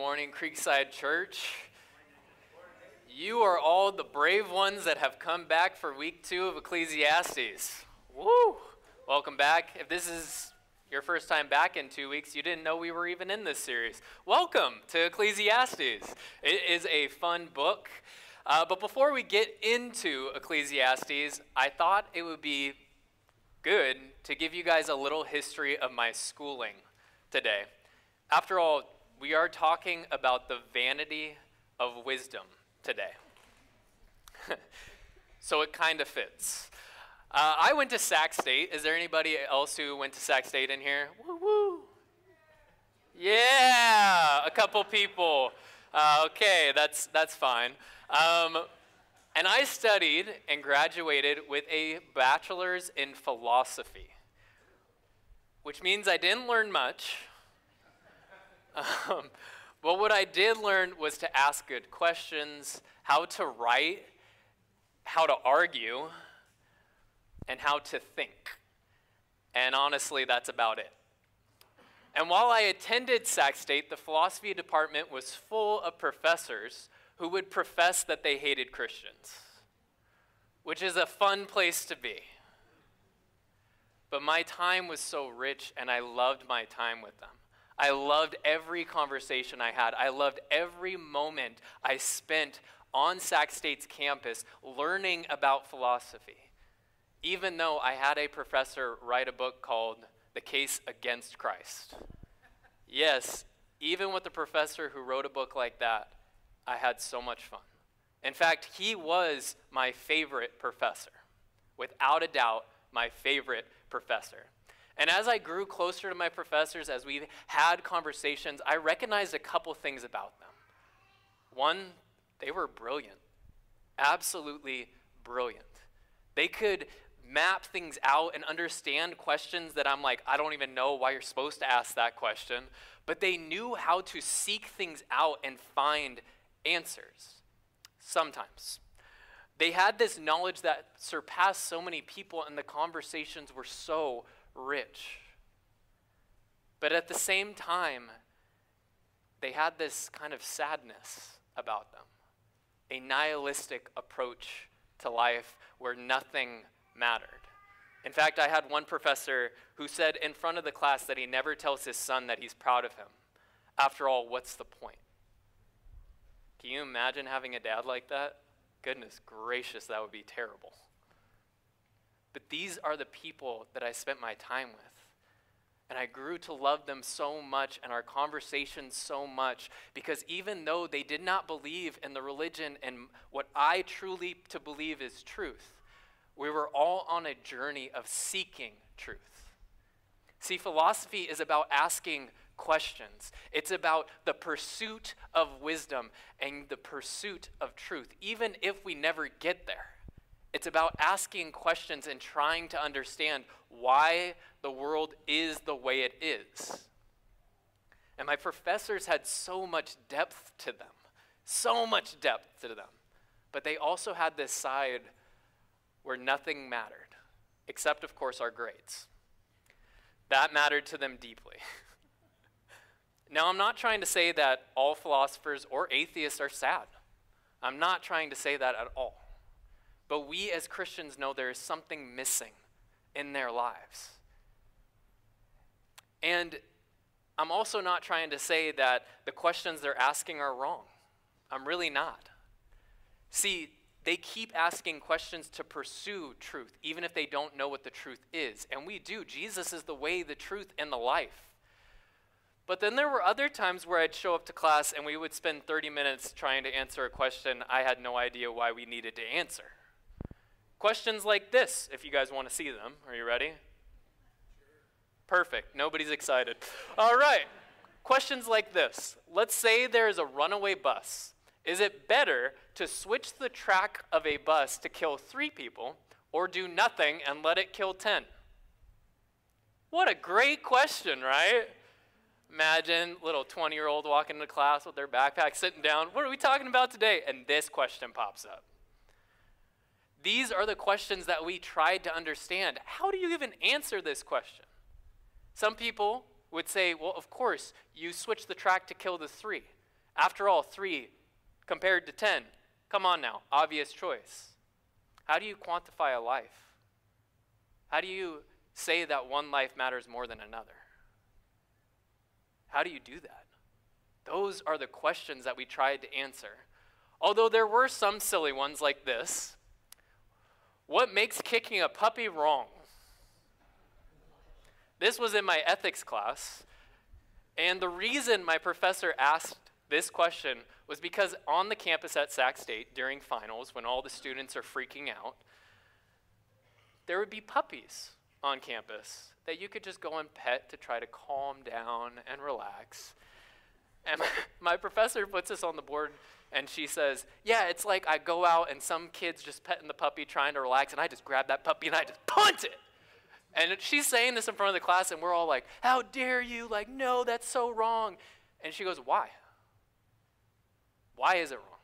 morning, Creekside Church. You are all the brave ones that have come back for week two of Ecclesiastes. Woo! Welcome back. If this is your first time back in two weeks, you didn't know we were even in this series. Welcome to Ecclesiastes. It is a fun book. Uh, but before we get into Ecclesiastes, I thought it would be good to give you guys a little history of my schooling today. After all, we are talking about the vanity of wisdom today. so it kind of fits. Uh, I went to Sac State. Is there anybody else who went to Sac State in here? Woo woo. Yeah, a couple people. Uh, okay, that's, that's fine. Um, and I studied and graduated with a bachelor's in philosophy, which means I didn't learn much. Um, but what I did learn was to ask good questions, how to write, how to argue, and how to think. And honestly, that's about it. And while I attended Sac State, the philosophy department was full of professors who would profess that they hated Christians, which is a fun place to be. But my time was so rich, and I loved my time with them. I loved every conversation I had. I loved every moment I spent on Sac State's campus learning about philosophy. Even though I had a professor write a book called The Case Against Christ. Yes, even with the professor who wrote a book like that, I had so much fun. In fact, he was my favorite professor. Without a doubt, my favorite professor. And as I grew closer to my professors, as we had conversations, I recognized a couple things about them. One, they were brilliant, absolutely brilliant. They could map things out and understand questions that I'm like, I don't even know why you're supposed to ask that question. But they knew how to seek things out and find answers. Sometimes. They had this knowledge that surpassed so many people, and the conversations were so rich. But at the same time, they had this kind of sadness about them, a nihilistic approach to life where nothing mattered. In fact, I had one professor who said in front of the class that he never tells his son that he's proud of him. After all, what's the point? Can you imagine having a dad like that? Goodness gracious, that would be terrible. But these are the people that I spent my time with. And I grew to love them so much and our conversations so much because even though they did not believe in the religion and what I truly to believe is truth, we were all on a journey of seeking truth. See, philosophy is about asking questions. It's about the pursuit of wisdom and the pursuit of truth, even if we never get there. It's about asking questions and trying to understand why the world is the way it is. And my professors had so much depth to them, so much depth to them. But they also had this side where nothing mattered, except, of course, our grades. That mattered to them deeply. now, I'm not trying to say that all philosophers or atheists are sad. I'm not trying to say that at all. But we as Christians know there is something missing in their lives. And I'm also not trying to say that the questions they're asking are wrong. I'm really not. See, they keep asking questions to pursue truth, even if they don't know what the truth is. And we do. Jesus is the way, the truth, and the life. But then there were other times where I'd show up to class and we would spend 30 minutes trying to answer a question I had no idea why we needed to answer. Questions like this, if you guys want to see them. Are you ready? Perfect. Nobody's excited. All right. Questions like this. Let's say there's a runaway bus. Is it better to switch the track of a bus to kill three people or do nothing and let it kill 10? What a great question, right? Imagine little 20 year old walking into class with their backpack sitting down. What are we talking about today? And this question pops up. These are the questions that we tried to understand. How do you even answer this question? Some people would say, well, of course, you switch the track to kill the three. After all, three compared to 10. Come on now, obvious choice. How do you quantify a life? How do you say that one life matters more than another? How do you do that? Those are the questions that we tried to answer. Although there were some silly ones like this What makes kicking a puppy wrong? This was in my ethics class. And the reason my professor asked this question was because on the campus at Sac State during finals, when all the students are freaking out, there would be puppies on campus that you could just go and pet to try to calm down and relax. And my, my professor puts this on the board and she says, Yeah, it's like I go out and some kid's just petting the puppy trying to relax, and I just grab that puppy and I just punt it. And she's saying this in front of the class, and we're all like, How dare you? Like, no, that's so wrong. And she goes, Why? Why is it wrong?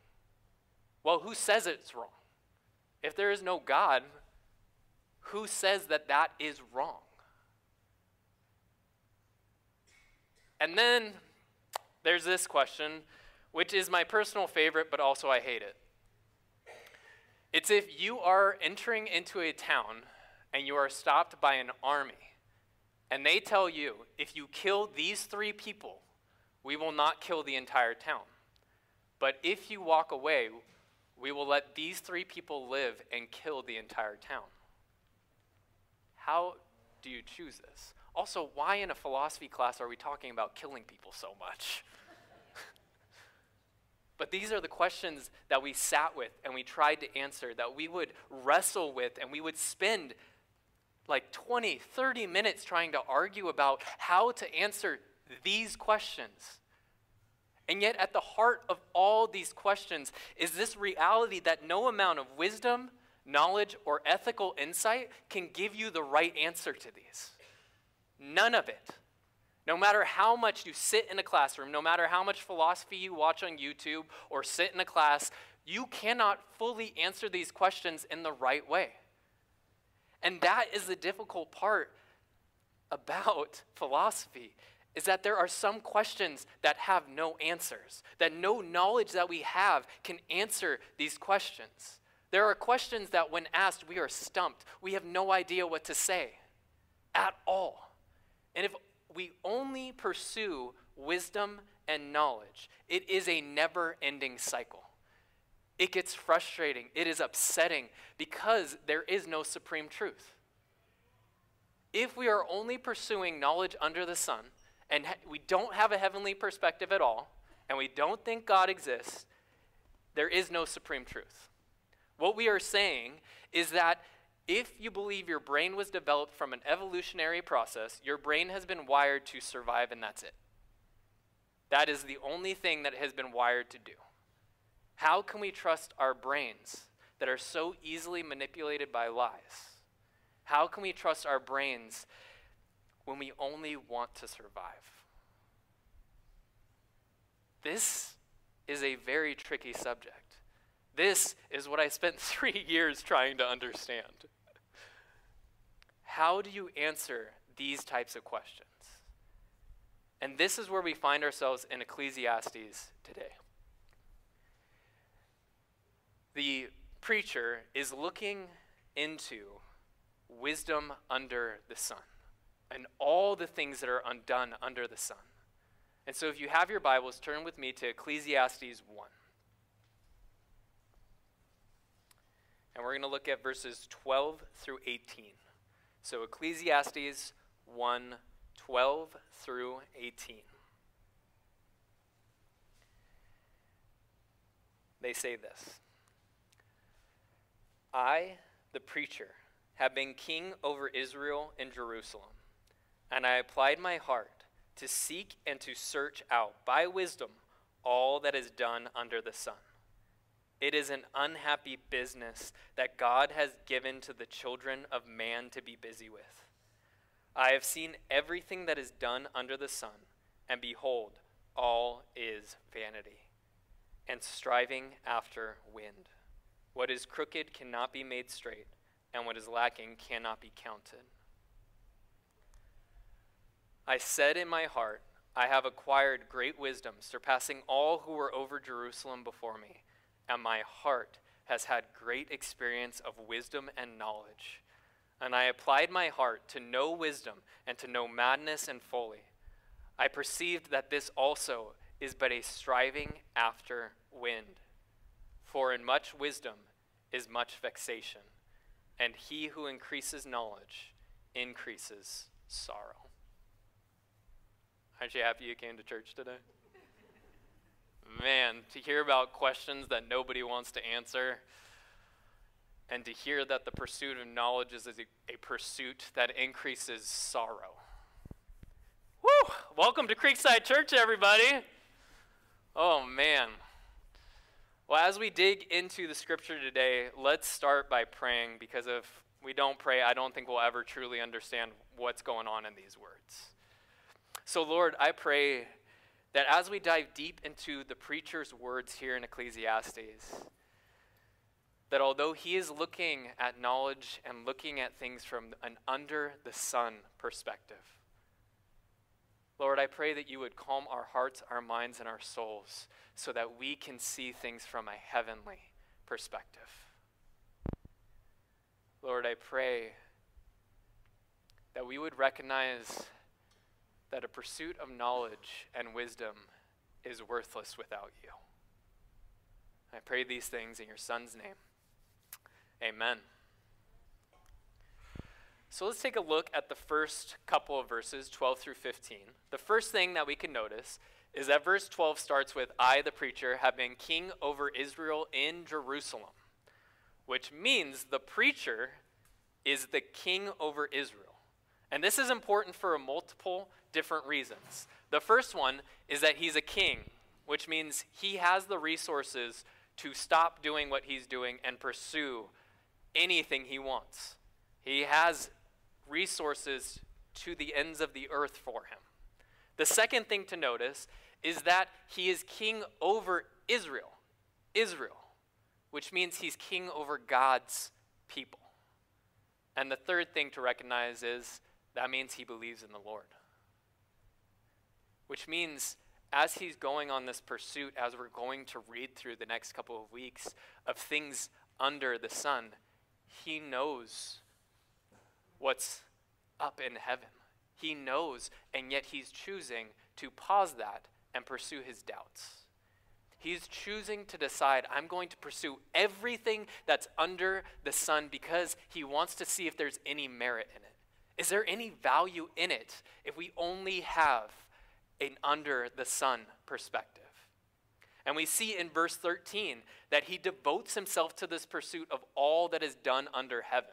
Well, who says it's wrong? If there is no God, who says that that is wrong? And then there's this question, which is my personal favorite, but also I hate it. It's if you are entering into a town and you are stopped by an army, and they tell you, if you kill these three people, we will not kill the entire town. But if you walk away, we will let these three people live and kill the entire town. How do you choose this? Also, why in a philosophy class are we talking about killing people so much? but these are the questions that we sat with and we tried to answer, that we would wrestle with, and we would spend like 20, 30 minutes trying to argue about how to answer these questions. And yet, at the heart of all these questions is this reality that no amount of wisdom, knowledge, or ethical insight can give you the right answer to these. None of it. No matter how much you sit in a classroom, no matter how much philosophy you watch on YouTube or sit in a class, you cannot fully answer these questions in the right way. And that is the difficult part about philosophy is that there are some questions that have no answers, that no knowledge that we have can answer these questions. There are questions that, when asked, we are stumped. We have no idea what to say at all. And if we only pursue wisdom and knowledge, it is a never ending cycle. It gets frustrating, it is upsetting because there is no supreme truth. If we are only pursuing knowledge under the sun, and we don't have a heavenly perspective at all, and we don't think God exists, there is no supreme truth. What we are saying is that if you believe your brain was developed from an evolutionary process, your brain has been wired to survive, and that's it. That is the only thing that it has been wired to do. How can we trust our brains that are so easily manipulated by lies? How can we trust our brains when we only want to survive? This is a very tricky subject. This is what I spent three years trying to understand. How do you answer these types of questions? And this is where we find ourselves in Ecclesiastes today the preacher is looking into wisdom under the sun and all the things that are undone under the sun. And so, if you have your Bibles, turn with me to Ecclesiastes 1. And we're going to look at verses 12 through 18. So, Ecclesiastes 1 12 through 18. They say this. I, the preacher, have been king over Israel and Jerusalem, and I applied my heart to seek and to search out by wisdom all that is done under the sun. It is an unhappy business that God has given to the children of man to be busy with. I have seen everything that is done under the sun, and behold, all is vanity and striving after wind. What is crooked cannot be made straight, and what is lacking cannot be counted. I said in my heart, I have acquired great wisdom, surpassing all who were over Jerusalem before me, and my heart has had great experience of wisdom and knowledge. And I applied my heart to know wisdom and to know madness and folly. I perceived that this also is but a striving after wind. For in much wisdom is much vexation, and he who increases knowledge increases sorrow. Aren't you happy you came to church today? Man, to hear about questions that nobody wants to answer, and to hear that the pursuit of knowledge is a, a pursuit that increases sorrow. Woo! Welcome to Creekside Church, everybody. Oh, man. Well, as we dig into the scripture today, let's start by praying because if we don't pray, I don't think we'll ever truly understand what's going on in these words. So, Lord, I pray that as we dive deep into the preacher's words here in Ecclesiastes, that although he is looking at knowledge and looking at things from an under the sun perspective, Lord, I pray that you would calm our hearts, our minds, and our souls so that we can see things from a heavenly perspective. Lord, I pray that we would recognize that a pursuit of knowledge and wisdom is worthless without you. I pray these things in your Son's name. Amen. So let's take a look at the first couple of verses, 12 through 15. The first thing that we can notice is that verse 12 starts with I, the preacher, have been king over Israel in Jerusalem, which means the preacher is the king over Israel. And this is important for a multiple different reasons. The first one is that he's a king, which means he has the resources to stop doing what he's doing and pursue anything he wants. He has resources to the ends of the earth for him. The second thing to notice is that he is king over Israel. Israel, which means he's king over God's people. And the third thing to recognize is that means he believes in the Lord. Which means as he's going on this pursuit, as we're going to read through the next couple of weeks of things under the sun, he knows what's up in heaven. He knows, and yet he's choosing to pause that and pursue his doubts. He's choosing to decide, I'm going to pursue everything that's under the sun because he wants to see if there's any merit in it. Is there any value in it if we only have an under the sun perspective? And we see in verse 13 that he devotes himself to this pursuit of all that is done under heaven.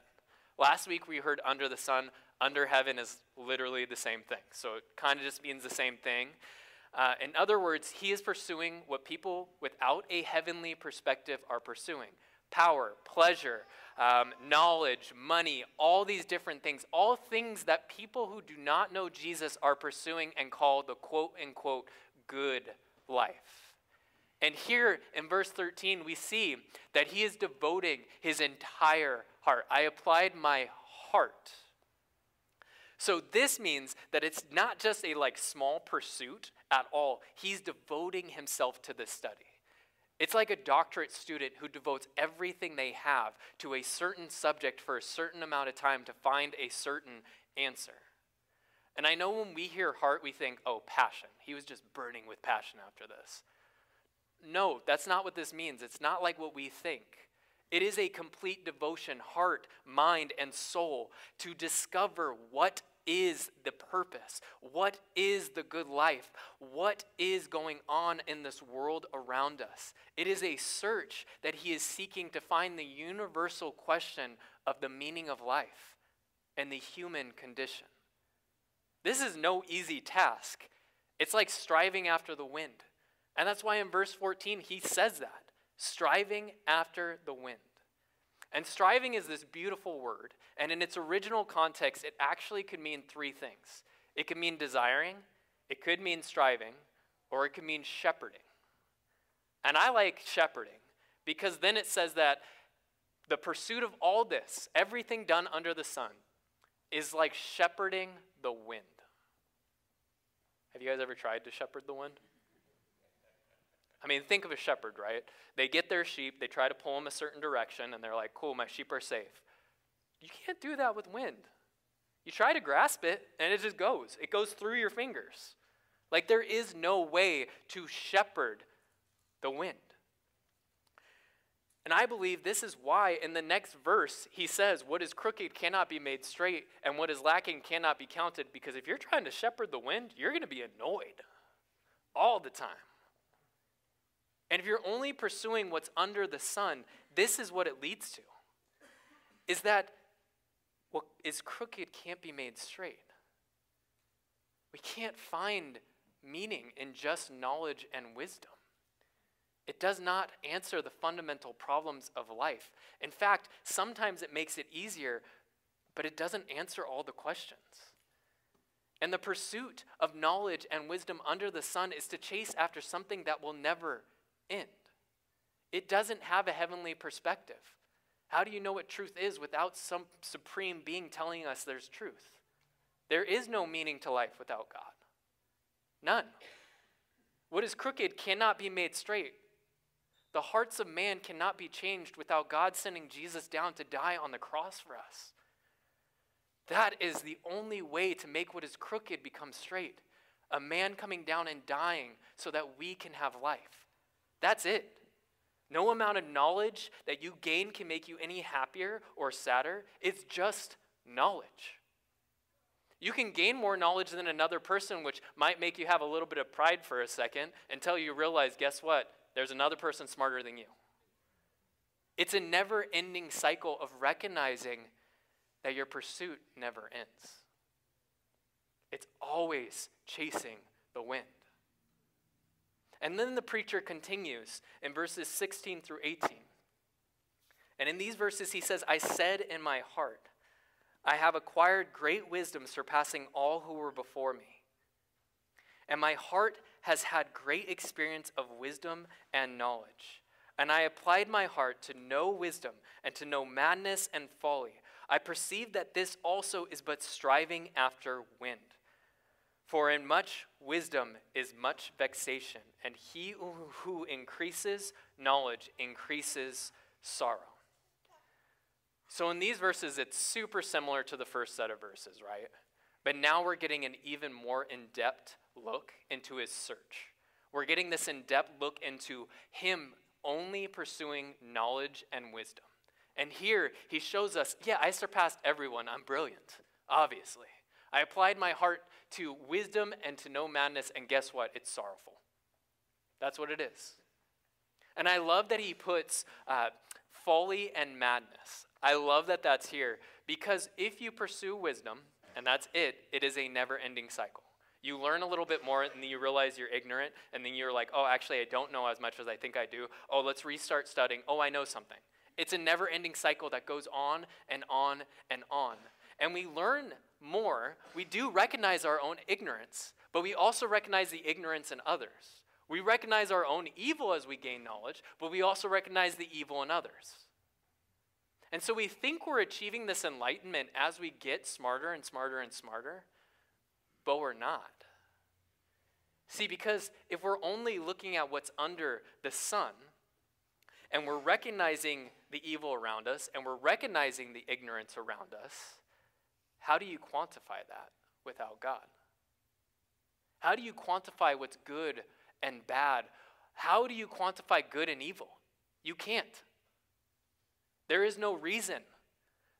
Last week we heard under the sun, under heaven is literally the same thing. So it kind of just means the same thing. Uh, in other words, he is pursuing what people without a heavenly perspective are pursuing power, pleasure, um, knowledge, money, all these different things, all things that people who do not know Jesus are pursuing and call the quote unquote good life. And here in verse 13, we see that he is devoting his entire heart. I applied my heart. So this means that it's not just a like small pursuit at all. He's devoting himself to this study. It's like a doctorate student who devotes everything they have to a certain subject for a certain amount of time to find a certain answer. And I know when we hear heart, we think, oh, passion. He was just burning with passion after this. No, that's not what this means. It's not like what we think. It is a complete devotion, heart, mind, and soul, to discover what is the purpose? What is the good life? What is going on in this world around us? It is a search that he is seeking to find the universal question of the meaning of life and the human condition. This is no easy task. It's like striving after the wind. And that's why in verse 14 he says that striving after the wind. And striving is this beautiful word. And in its original context, it actually could mean three things it could mean desiring, it could mean striving, or it could mean shepherding. And I like shepherding because then it says that the pursuit of all this, everything done under the sun, is like shepherding the wind. Have you guys ever tried to shepherd the wind? I mean, think of a shepherd, right? They get their sheep, they try to pull them a certain direction, and they're like, cool, my sheep are safe. You can't do that with wind. You try to grasp it, and it just goes. It goes through your fingers. Like, there is no way to shepherd the wind. And I believe this is why in the next verse he says, What is crooked cannot be made straight, and what is lacking cannot be counted. Because if you're trying to shepherd the wind, you're going to be annoyed all the time. And if you're only pursuing what's under the sun, this is what it leads to is that what is crooked can't be made straight. We can't find meaning in just knowledge and wisdom. It does not answer the fundamental problems of life. In fact, sometimes it makes it easier, but it doesn't answer all the questions. And the pursuit of knowledge and wisdom under the sun is to chase after something that will never end. It doesn't have a heavenly perspective. How do you know what truth is without some supreme being telling us there's truth? There is no meaning to life without God. None. What is crooked cannot be made straight. The hearts of man cannot be changed without God sending Jesus down to die on the cross for us. That is the only way to make what is crooked become straight. A man coming down and dying so that we can have life. That's it. No amount of knowledge that you gain can make you any happier or sadder. It's just knowledge. You can gain more knowledge than another person, which might make you have a little bit of pride for a second until you realize guess what? there's another person smarter than you. It's a never ending cycle of recognizing that your pursuit never ends. It's always chasing the wind. And then the preacher continues in verses 16 through 18. And in these verses, he says, I said in my heart, I have acquired great wisdom surpassing all who were before me. And my heart has had great experience of wisdom and knowledge. And I applied my heart to know wisdom and to know madness and folly. I perceive that this also is but striving after wind. For in much wisdom is much vexation, and he who increases knowledge increases sorrow. So, in these verses, it's super similar to the first set of verses, right? But now we're getting an even more in depth look into his search. We're getting this in depth look into him only pursuing knowledge and wisdom. And here he shows us yeah, I surpassed everyone. I'm brilliant, obviously. I applied my heart to wisdom and to know madness, and guess what? It's sorrowful. That's what it is. And I love that he puts uh, folly and madness. I love that that's here because if you pursue wisdom, and that's it, it is a never ending cycle. You learn a little bit more, and then you realize you're ignorant, and then you're like, oh, actually, I don't know as much as I think I do. Oh, let's restart studying. Oh, I know something. It's a never ending cycle that goes on and on and on. And we learn more. We do recognize our own ignorance, but we also recognize the ignorance in others. We recognize our own evil as we gain knowledge, but we also recognize the evil in others. And so we think we're achieving this enlightenment as we get smarter and smarter and smarter, but we're not. See, because if we're only looking at what's under the sun, and we're recognizing the evil around us, and we're recognizing the ignorance around us, how do you quantify that without God? How do you quantify what's good and bad? How do you quantify good and evil? You can't. There is no reason.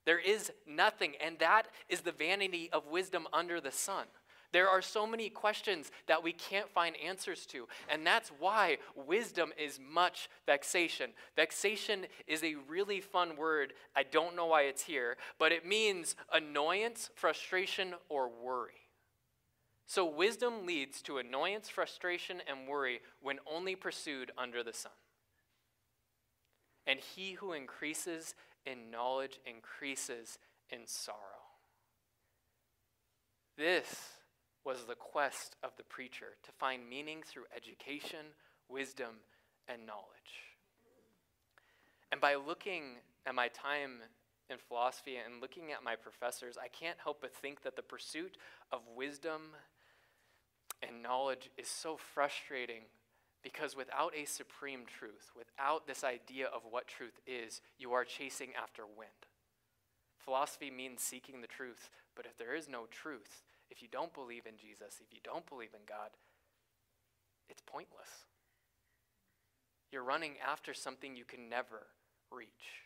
There is nothing. And that is the vanity of wisdom under the sun. There are so many questions that we can't find answers to. And that's why wisdom is much vexation. Vexation is a really fun word. I don't know why it's here, but it means annoyance, frustration, or worry. So wisdom leads to annoyance, frustration, and worry when only pursued under the sun. And he who increases in knowledge increases in sorrow. This was the quest of the preacher to find meaning through education, wisdom, and knowledge. And by looking at my time in philosophy and looking at my professors, I can't help but think that the pursuit of wisdom And knowledge is so frustrating because without a supreme truth, without this idea of what truth is, you are chasing after wind. Philosophy means seeking the truth, but if there is no truth, if you don't believe in Jesus, if you don't believe in God, it's pointless. You're running after something you can never reach.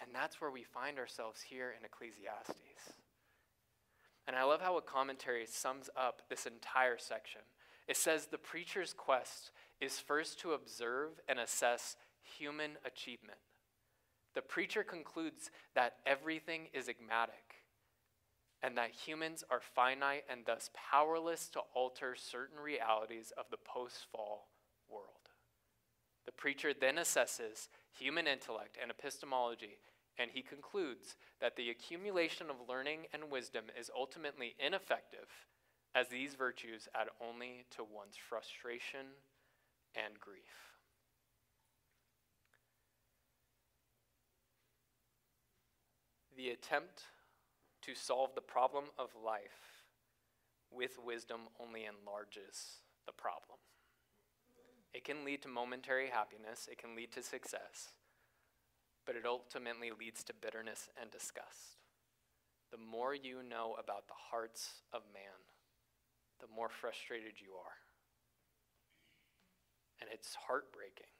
And that's where we find ourselves here in Ecclesiastes. And I love how a commentary sums up this entire section. It says the preacher's quest is first to observe and assess human achievement. The preacher concludes that everything is enigmatic and that humans are finite and thus powerless to alter certain realities of the post fall world. The preacher then assesses human intellect and epistemology and he concludes that the accumulation of learning and wisdom is ultimately ineffective, as these virtues add only to one's frustration and grief. The attempt to solve the problem of life with wisdom only enlarges the problem. It can lead to momentary happiness, it can lead to success, but it ultimately leads to bitterness and disgust. The more you know about the hearts of man, the more frustrated you are. And it's heartbreaking.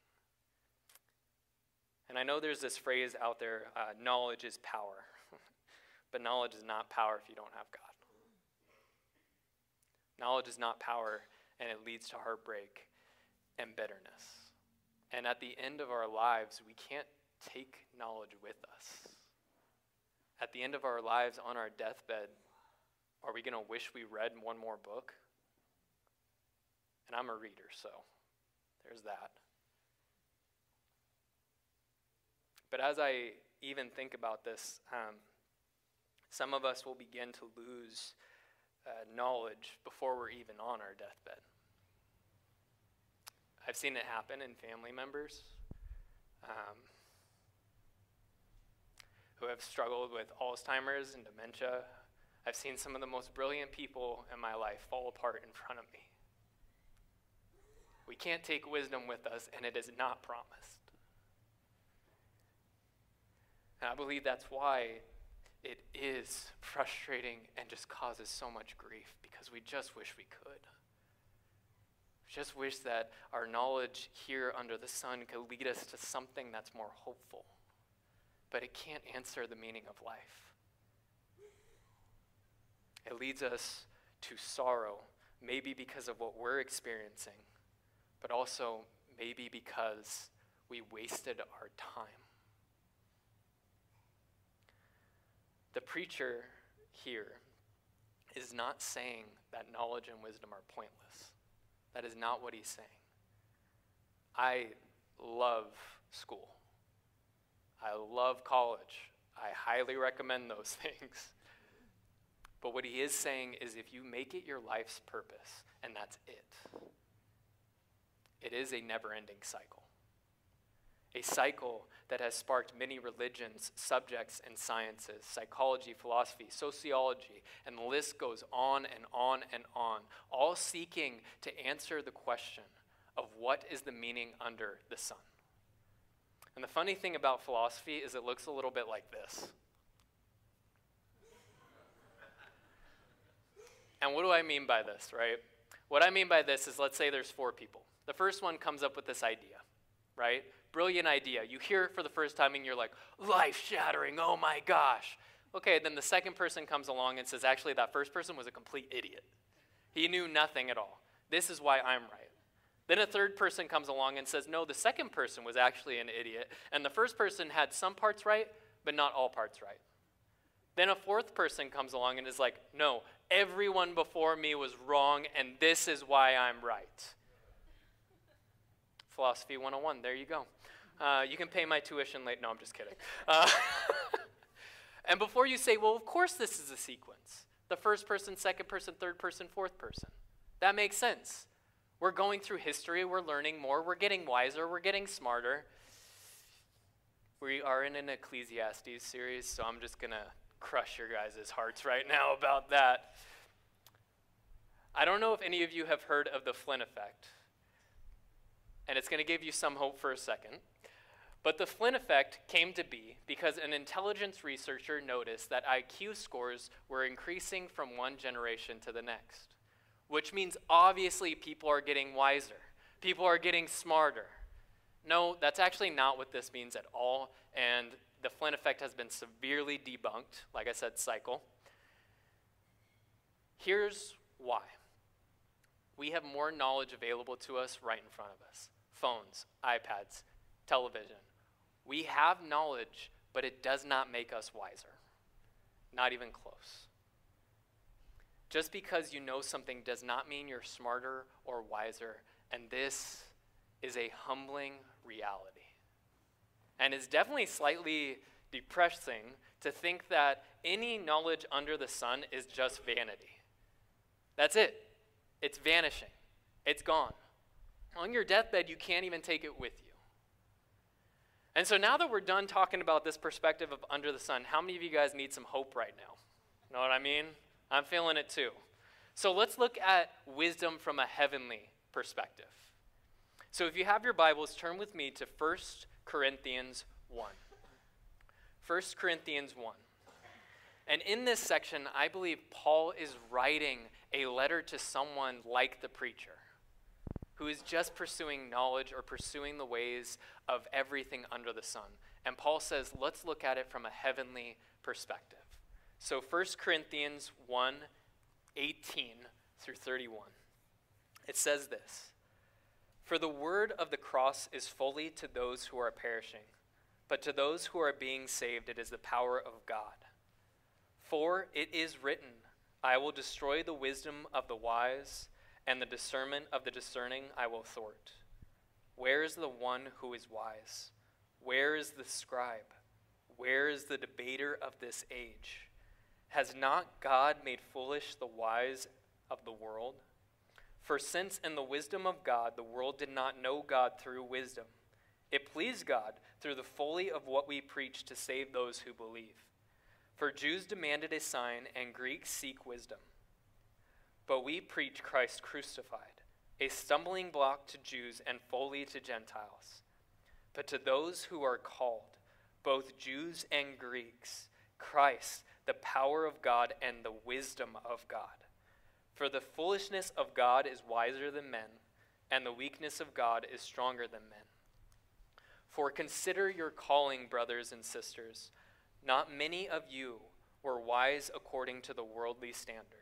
And I know there's this phrase out there uh, knowledge is power. But knowledge is not power if you don't have God. Knowledge is not power, and it leads to heartbreak and bitterness. And at the end of our lives, we can't take knowledge with us. At the end of our lives, on our deathbed, are we going to wish we read one more book? And I'm a reader, so there's that. But as I even think about this, um, some of us will begin to lose uh, knowledge before we're even on our deathbed. I've seen it happen in family members. Um, who have struggled with Alzheimer's and dementia. I've seen some of the most brilliant people in my life fall apart in front of me. We can't take wisdom with us, and it is not promised. And I believe that's why it is frustrating and just causes so much grief because we just wish we could. We just wish that our knowledge here under the sun could lead us to something that's more hopeful but it can't answer the meaning of life. It leads us to sorrow, maybe because of what we're experiencing, but also maybe because we wasted our time. The preacher here is not saying that knowledge and wisdom are pointless. That is not what he's saying. I love school. I love college. I highly recommend those things. But what he is saying is if you make it your life's purpose, and that's it, it is a never ending cycle. A cycle that has sparked many religions, subjects, and sciences psychology, philosophy, sociology, and the list goes on and on and on, all seeking to answer the question of what is the meaning under the sun. And the funny thing about philosophy is it looks a little bit like this. And what do I mean by this, right? What I mean by this is let's say there's four people. The first one comes up with this idea, right? Brilliant idea. You hear it for the first time and you're like, life shattering, oh my gosh. Okay, then the second person comes along and says, actually, that first person was a complete idiot. He knew nothing at all. This is why I'm right. Then a third person comes along and says, no, the second person was actually an idiot, and the first person had some parts right, but not all parts right. Then a fourth person comes along and is like, no, everyone before me was wrong, and this is why I'm right. Philosophy 101, there you go. Uh, you can pay my tuition late. No, I'm just kidding. Uh, and before you say, well, of course this is a sequence the first person, second person, third person, fourth person. That makes sense. We're going through history, we're learning more, we're getting wiser, we're getting smarter. We are in an Ecclesiastes series, so I'm just going to crush your guys' hearts right now about that. I don't know if any of you have heard of the Flynn effect, and it's going to give you some hope for a second. But the Flynn effect came to be because an intelligence researcher noticed that IQ scores were increasing from one generation to the next, which means obviously people are getting wiser, people are getting smarter. No, that's actually not what this means at all, and the Flynn effect has been severely debunked, like I said, cycle. Here's why we have more knowledge available to us right in front of us phones, iPads, television. We have knowledge, but it does not make us wiser. Not even close. Just because you know something does not mean you're smarter or wiser, and this is a humbling reality. And it's definitely slightly depressing to think that any knowledge under the sun is just vanity. That's it. It's vanishing. It's gone. On your deathbed, you can't even take it with you. And so now that we're done talking about this perspective of under the sun, how many of you guys need some hope right now? Know what I mean? I'm feeling it too. So let's look at wisdom from a heavenly perspective. So if you have your Bibles, turn with me to 1 Corinthians 1. 1 Corinthians 1. And in this section, I believe Paul is writing a letter to someone like the preacher who is just pursuing knowledge or pursuing the ways of everything under the sun. And Paul says, let's look at it from a heavenly perspective. So 1 Corinthians 1 18 through 31. It says this For the word of the cross is fully to those who are perishing, but to those who are being saved, it is the power of God. For it is written, I will destroy the wisdom of the wise, and the discernment of the discerning I will thwart. Where is the one who is wise? Where is the scribe? Where is the debater of this age? Has not God made foolish the wise of the world? For since in the wisdom of God the world did not know God through wisdom, it pleased God through the folly of what we preach to save those who believe. For Jews demanded a sign, and Greeks seek wisdom. But we preach Christ crucified, a stumbling block to Jews and folly to Gentiles. But to those who are called, both Jews and Greeks, Christ, the power of God and the wisdom of God. For the foolishness of God is wiser than men, and the weakness of God is stronger than men. For consider your calling, brothers and sisters. Not many of you were wise according to the worldly standards.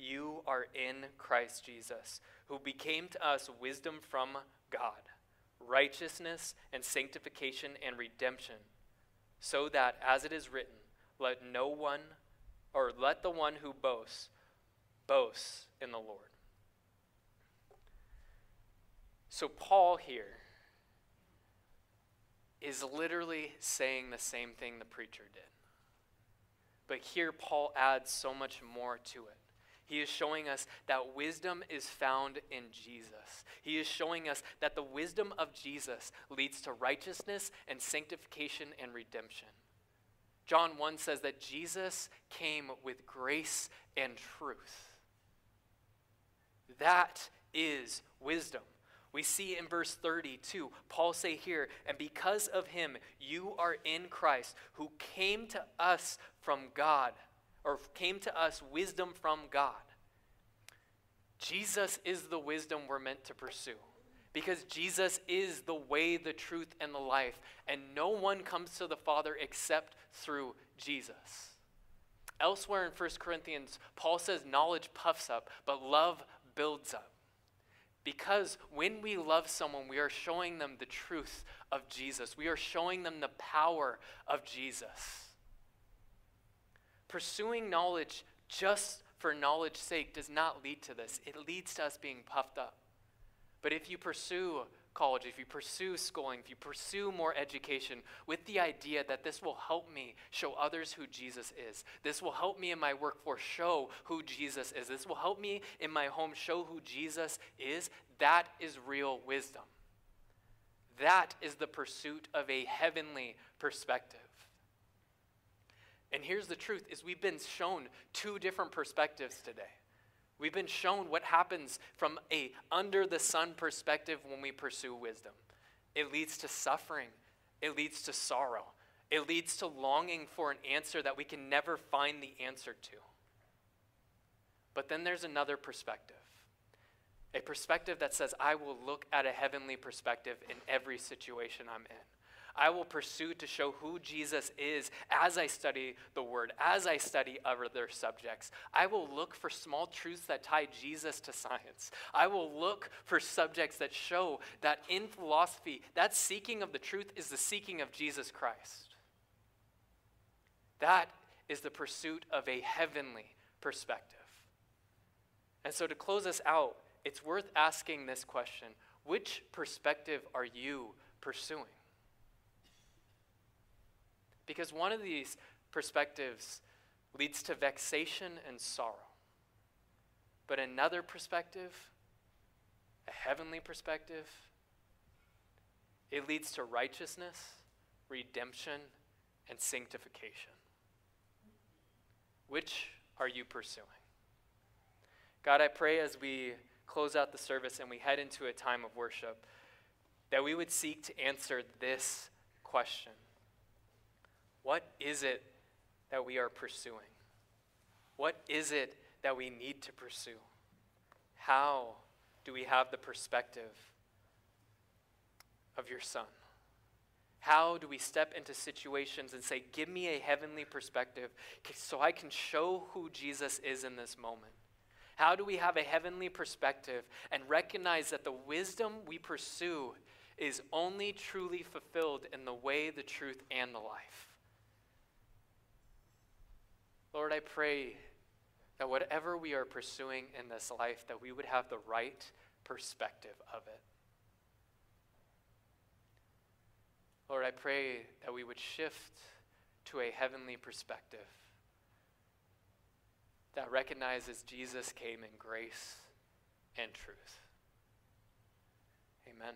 you are in Christ Jesus, who became to us wisdom from God, righteousness and sanctification and redemption, so that, as it is written, let no one, or let the one who boasts, boast in the Lord. So, Paul here is literally saying the same thing the preacher did. But here, Paul adds so much more to it. He is showing us that wisdom is found in Jesus. He is showing us that the wisdom of Jesus leads to righteousness and sanctification and redemption. John 1 says that Jesus came with grace and truth. That is wisdom. We see in verse 32, Paul say here, and because of him, you are in Christ, who came to us from God, or came to us wisdom from God. Jesus is the wisdom we're meant to pursue. Because Jesus is the way, the truth, and the life. And no one comes to the Father except through Jesus. Elsewhere in 1 Corinthians, Paul says knowledge puffs up, but love builds up. Because when we love someone, we are showing them the truth of Jesus. We are showing them the power of Jesus. Pursuing knowledge just for knowledge's sake does not lead to this, it leads to us being puffed up. But if you pursue college, if you pursue schooling, if you pursue more education with the idea that this will help me show others who Jesus is, this will help me in my workforce show who Jesus is, this will help me in my home show who Jesus is, that is real wisdom. That is the pursuit of a heavenly perspective. And here's the truth is we've been shown two different perspectives today. We've been shown what happens from a under the sun perspective when we pursue wisdom. It leads to suffering. It leads to sorrow. It leads to longing for an answer that we can never find the answer to. But then there's another perspective a perspective that says, I will look at a heavenly perspective in every situation I'm in. I will pursue to show who Jesus is as I study the Word, as I study other subjects. I will look for small truths that tie Jesus to science. I will look for subjects that show that in philosophy, that seeking of the truth is the seeking of Jesus Christ. That is the pursuit of a heavenly perspective. And so, to close us out, it's worth asking this question Which perspective are you pursuing? Because one of these perspectives leads to vexation and sorrow. But another perspective, a heavenly perspective, it leads to righteousness, redemption, and sanctification. Which are you pursuing? God, I pray as we close out the service and we head into a time of worship that we would seek to answer this question what is it that we are pursuing? What is it that we need to pursue? How do we have the perspective of your Son? How do we step into situations and say, Give me a heavenly perspective so I can show who Jesus is in this moment? How do we have a heavenly perspective and recognize that the wisdom we pursue is only truly fulfilled in the way, the truth, and the life? Lord, I pray that whatever we are pursuing in this life, that we would have the right perspective of it. Lord, I pray that we would shift to a heavenly perspective that recognizes Jesus came in grace and truth. Amen.